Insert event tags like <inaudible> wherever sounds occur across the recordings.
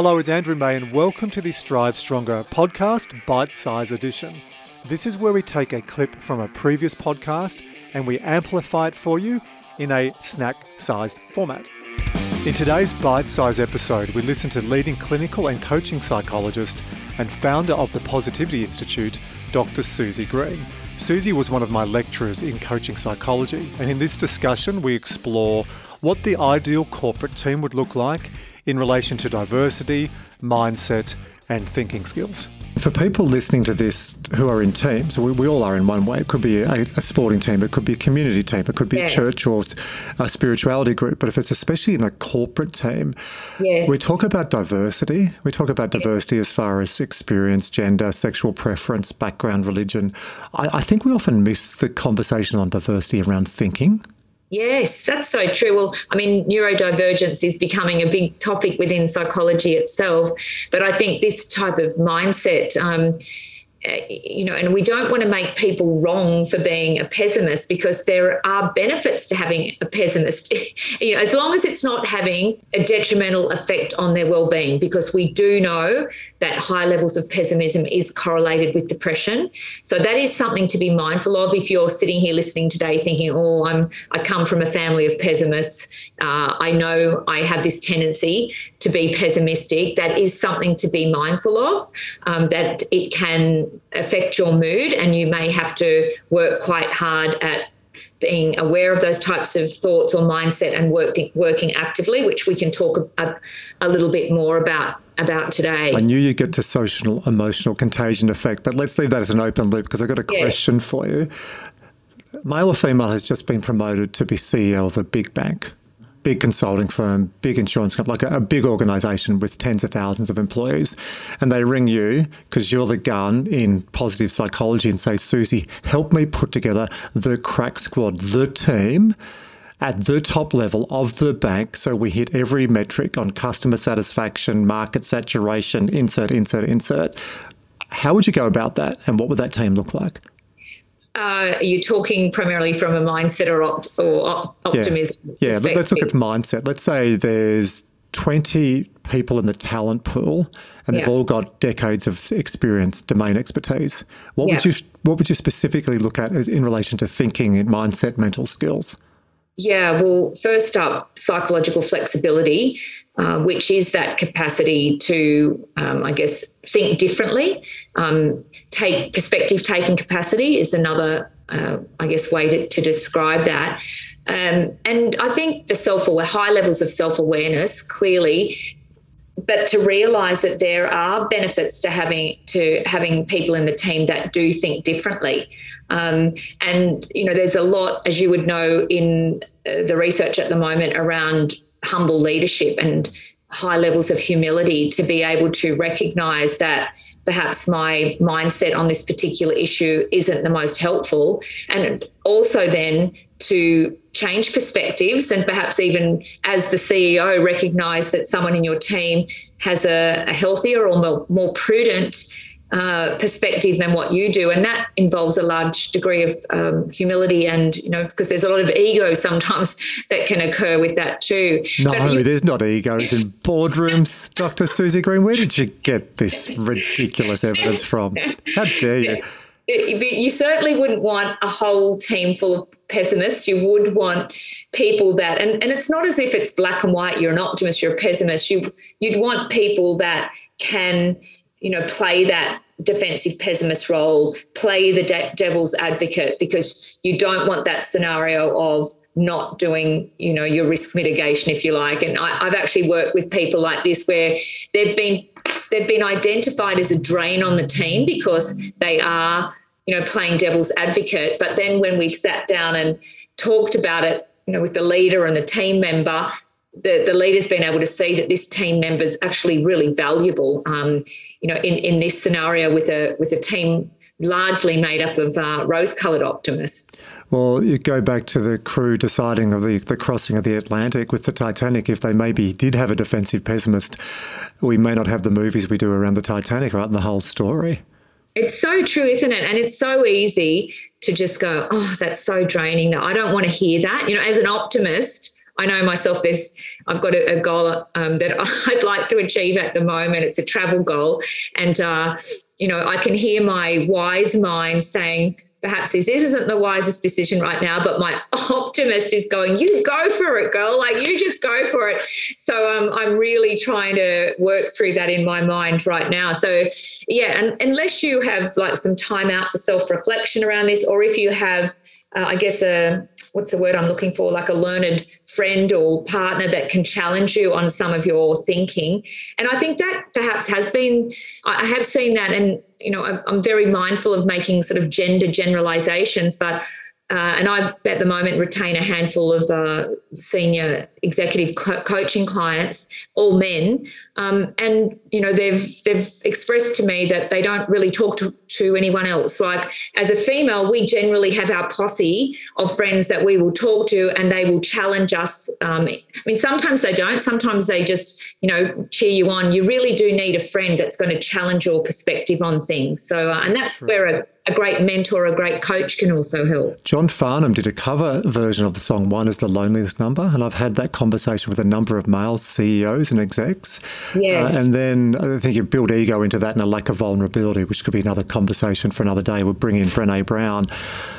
Hello, it's Andrew May, and welcome to the Strive Stronger podcast, bite size edition. This is where we take a clip from a previous podcast and we amplify it for you in a snack sized format. In today's bite size episode, we listen to leading clinical and coaching psychologist and founder of the Positivity Institute, Dr. Suzy Green. Suzy was one of my lecturers in coaching psychology, and in this discussion, we explore what the ideal corporate team would look like in relation to diversity, mindset, and thinking skills. For people listening to this who are in teams, we, we all are in one way. It could be a, a, sporting team, it could be a community team, it could be yes. a church or a spirituality group. But if it's especially in a corporate team, yes. we talk about diversity. We talk about diversity as far as experience, gender, sexual preference, background, religion. I, I think we often miss the conversation on diversity around thinking. Yes, that's so true. Well, I mean, neurodivergence is becoming a big topic within psychology itself, but I think this type of mindset. Um, you know, and we don't want to make people wrong for being a pessimist because there are benefits to having a pessimist, <laughs> you know, as long as it's not having a detrimental effect on their well-being, because we do know that high levels of pessimism is correlated with depression. So that is something to be mindful of. If you're sitting here listening today thinking, "Oh, I'm I come from a family of pessimists. Uh, I know I have this tendency to be pessimistic." That is something to be mindful of. Um, that it can affect your mood, and you may have to work quite hard at being aware of those types of thoughts or mindset and working working actively, which we can talk a, a little bit more about about today. I knew you'd get to social emotional contagion effect, but let's leave that as an open loop because I've got a question for you. Male or female has just been promoted to be CEO of a big bank, big consulting firm, big insurance company, like a, a big organization with tens of thousands of employees. And they ring you because you're the gun in positive psychology and say, Suzy, help me put together the crack squad, the team at the top level of the bank. So we hit every metric on customer satisfaction, market saturation, insert, insert, insert. How would you go about that? And what would that team look like? Uh, are you talking primarily from a mindset or, opt- or op- optimism? Yeah, yeah let's look at mindset. Let's say there's 20 people in the talent pool and they've all got decades of experience, domain expertise. What yeah. would you what would you specifically look at as in relation to thinking and mindset, mental skills? Yeah, well, first up, psychological flexibility, uh, which is that capacity to, um, I guess, think differently. Um, take perspective taking capacity is another, uh, I guess, way to, to describe that. Um, and I think the self aware, high levels of self awareness clearly but to realize that there are benefits to having to having people in the team that do think differently um, and you know there's a lot as you would know in uh, the research at the moment around humble leadership and high levels of humility to be able to recognize that perhaps my mindset on this particular issue isn't the most helpful. And also then to change perspectives and perhaps even as the CEO recognize that someone in your team has a, a healthier or more, more prudent uh, perspective than what you do, and that involves a large degree of um, humility, and you know, because there's a lot of ego <laughs> sometimes that can occur with that too. No, you- there's not egos in boardrooms, <laughs> Dr. Suzy Green. Where did you get this ridiculous evidence from? How dare <laughs> you? you certainly wouldn't want a whole team full of pessimists. You would want people that, and, and it's not as if it's black and white. You're an optimist. You're a pessimist. You you'd want people that can, you know, play that defensive pessimist role, play the de- devil's advocate, because you don't want that scenario of not doing, you know, your risk mitigation, if you like. And I, I've actually worked with people like this where they've been they've been identified as a drain on the team because they are, you know, playing devil's advocate. But then when we've sat down and talked about it, you know, with the leader and the team member, the, the leader's been able to see that this team member is actually really valuable. Um, you know, in, in this scenario with a with a team largely made up of uh, rose-coloured optimists. Well, you go back to the crew deciding of the, the crossing of the Atlantic with the Titanic. If they maybe did have a defensive pessimist, we may not have the movies we do around the Titanic, right? And the whole story. It's so true, isn't it? And it's so easy to just go, oh, that's so draining that I don't want to hear that. You know, as an optimist, I know myself. There's I've got a, a goal um, that <laughs> I'd like to achieve at the moment. It's a travel goal, and uh, you know I can hear my wise mind saying perhaps this, isn't the wisest decision right now, but my <laughs> optimist is going, you go for it, girl. Like you just go for it. So um, I'm really trying to work through that in my mind right now. So yeah, and unless you have like some time out for self reflection around this, or if you have, uh, I guess, a what's the word I'm looking for, like a learned friend or partner that can challenge you on some of your thinking. And I think that perhaps has been, I have seen that, and you know, I'm very mindful of making sort of gender generalizations, but uh, and I, at the moment, retain a handful of uh, senior executive co- coaching clients, all men, um, and you know they've they've expressed to me that they don't really talk to, to anyone else. Like as a female, we generally have our posse of friends that we will talk to, and they will challenge us. Um, I mean, sometimes they don't. Sometimes they just you know cheer you on. You really do need a friend that's going to challenge your perspective on things. So, uh, and that's where a a great mentor, a great coach can also help. John Farnham did a cover version of the song One is the Loneliest Number, and I've had that conversation with a number of male CEOs and execs. Yes. Uh, and then I think you build ego into that and a lack of vulnerability, which could be another conversation for another day. We'll bring in Brene Brown.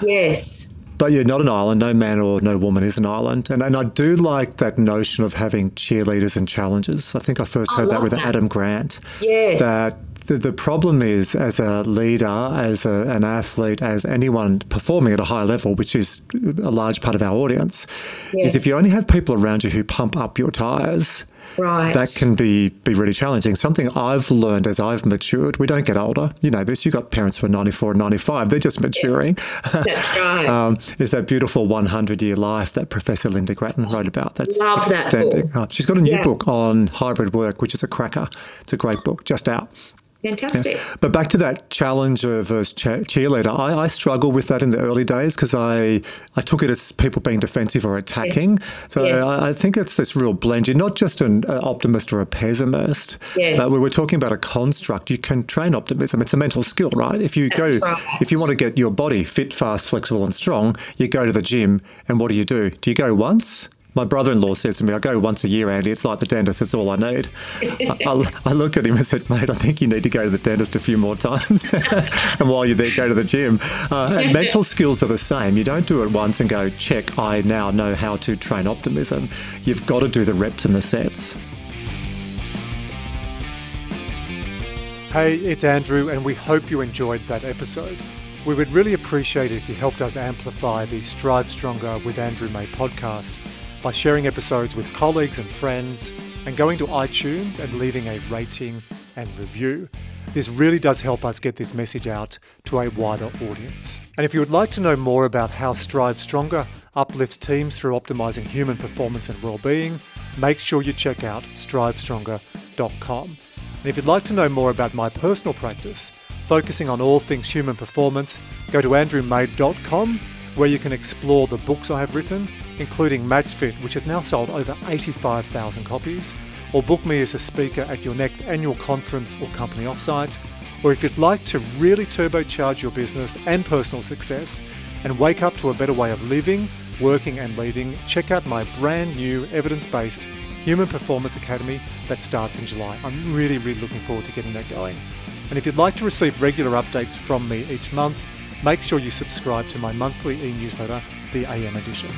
Yes. But you're not an island. No man or no woman is an island. And, and I do like that notion of having cheerleaders and challengers. I think I first heard that with that. Adam Grant. Yes. That the, the problem is, as a leader, as a, an athlete, as anyone performing at a high level, which is a large part of our audience, yes. is if you only have people around you who pump up your tires, Right. That can be be really challenging. Something I've learned as I've matured. We don't get older. You know this. You've got parents who are 94 and 95. They're just maturing. Yeah. That's <laughs> right. um, is that beautiful 100 year life that Professor Lynda Gratton wrote about? That's Love extending. Oh, she's got a new yeah. book on hybrid work, which is a cracker. It's a great book, just out. Fantastic. Yeah. But back to that challenger versus cheerleader, I, I struggled with that in the early days because I, I took it as people being defensive or attacking. So yes. I, I, think it's this real blend. You're not just an optimist or a pessimist, yes. but when we're talking about a construct, you can train optimism. It's a mental skill, right? If you That's go, right. if you want to get your body fit, fast, flexible, and strong, you go to the gym, and what do you do? Do you go once? My brother-in-law says to me, "I go once a year, Andy. It's like the dentist. It's all I need." I, <laughs> I, I, look at him and said, "Mate, I think you need to go to the dentist a few more times, <laughs> and while you're there, go to the gym." Uh, and mental skills are the same. You don't do it once and go, "Check, I now know how to train optimism." You've got to do the reps and the sets. Hey, it's Andrew, and we hope you enjoyed that episode. We would really appreciate it if you helped us amplify the Strive Stronger with Andrew May podcast by sharing episodes with colleagues and friends and going to iTunes and leaving a rating and review. This really does help us get this message out to a wider audience. And if you would like to know more about how Strive Stronger uplifts teams through optimizing human performance and well-being, make sure you check out strivestronger.com. And if you'd like to know more about my personal practice, focusing on all things human performance, go to andrewmay.com where you can explore the books I have written including MatchFit, which has now sold over 85,000 copies, or book me as a speaker at your next annual conference or company offsite. Or if you'd like to really turbocharge your business and personal success and wake up to a better way of living, working, and leading, check out my brand new evidence based Human Performance Academy that starts in July. I'm really, really looking forward to getting that going. And if you'd like to receive regular updates from me each month, make sure you subscribe to my monthly e newsletter, the AM Edition.